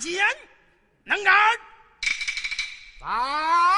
剑，能干。在。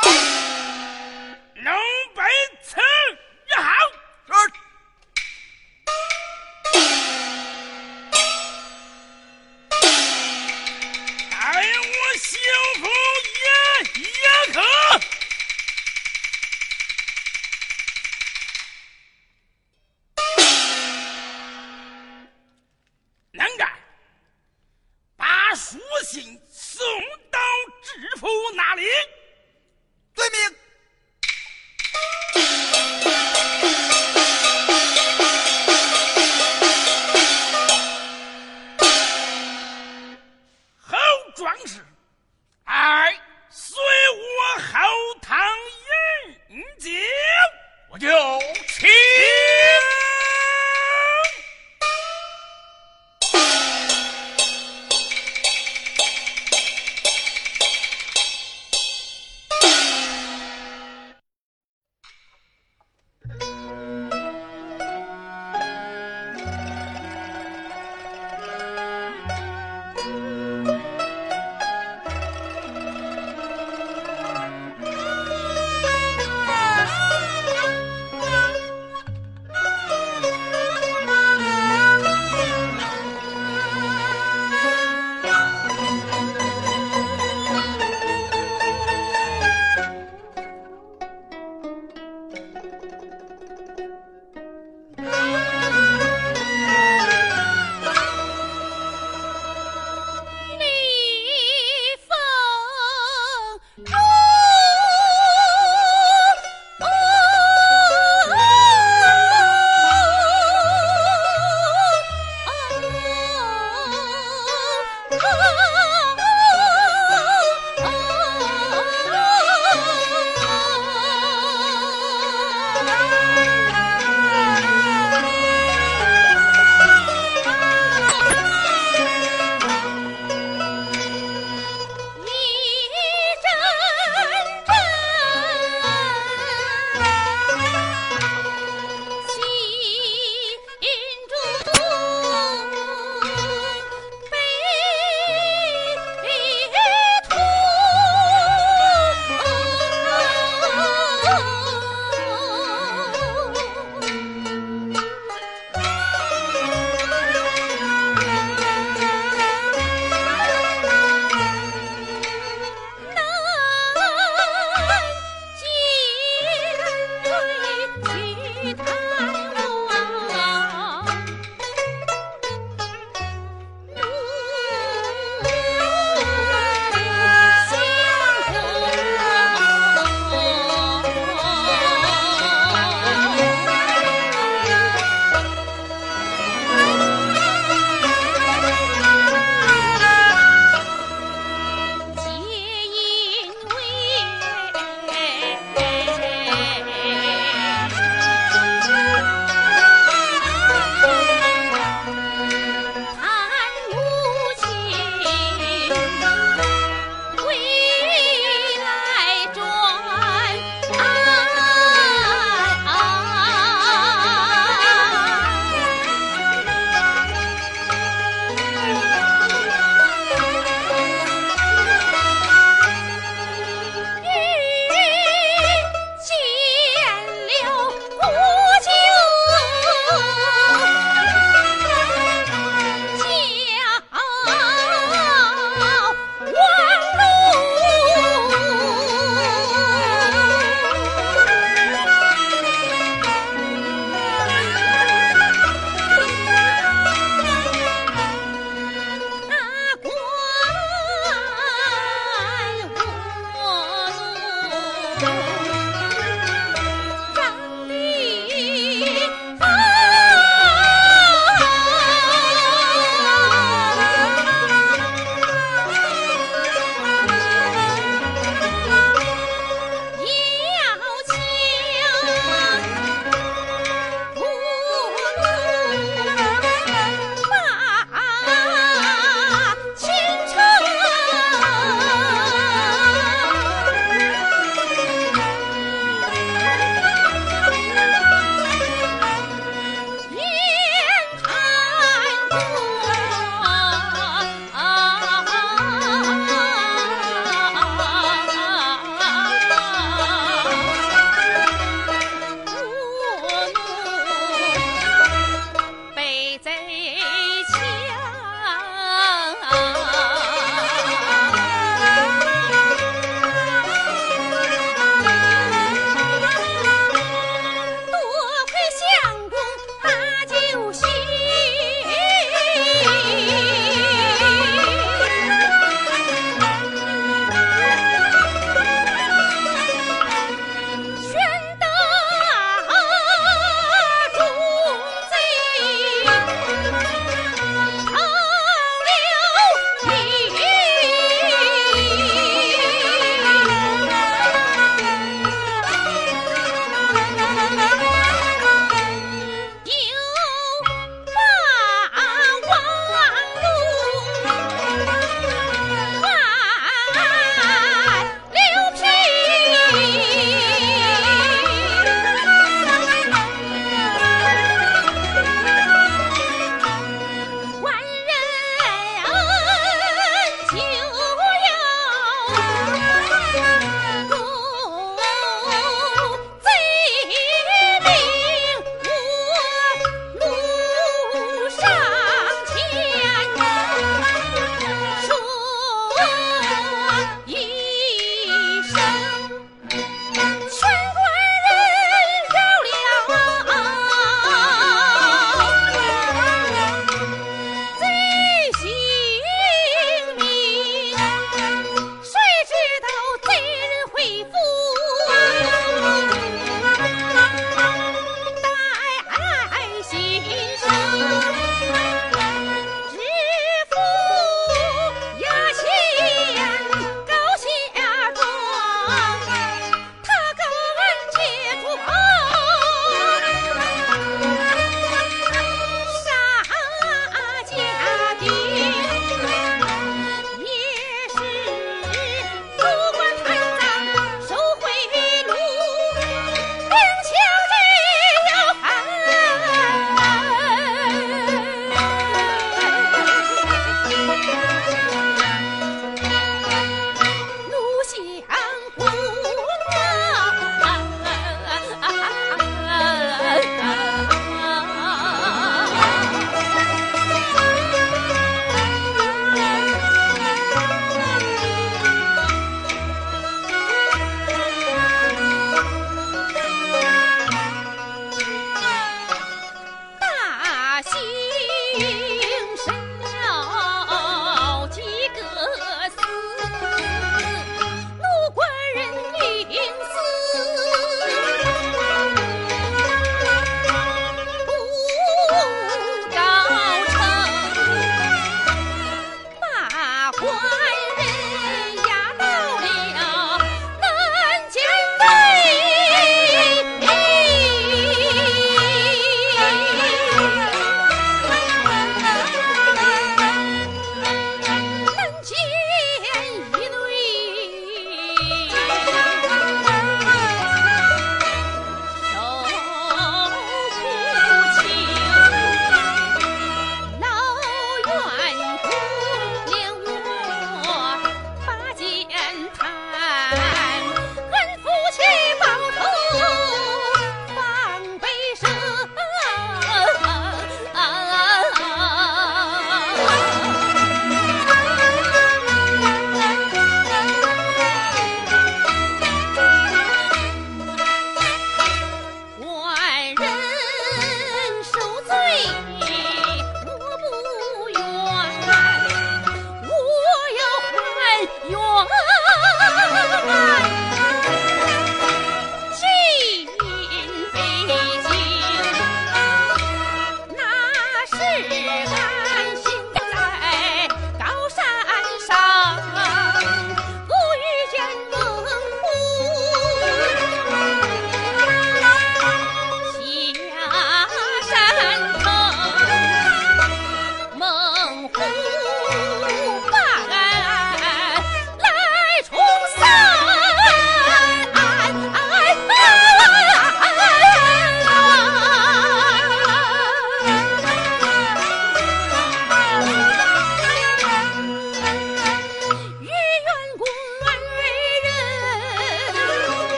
sim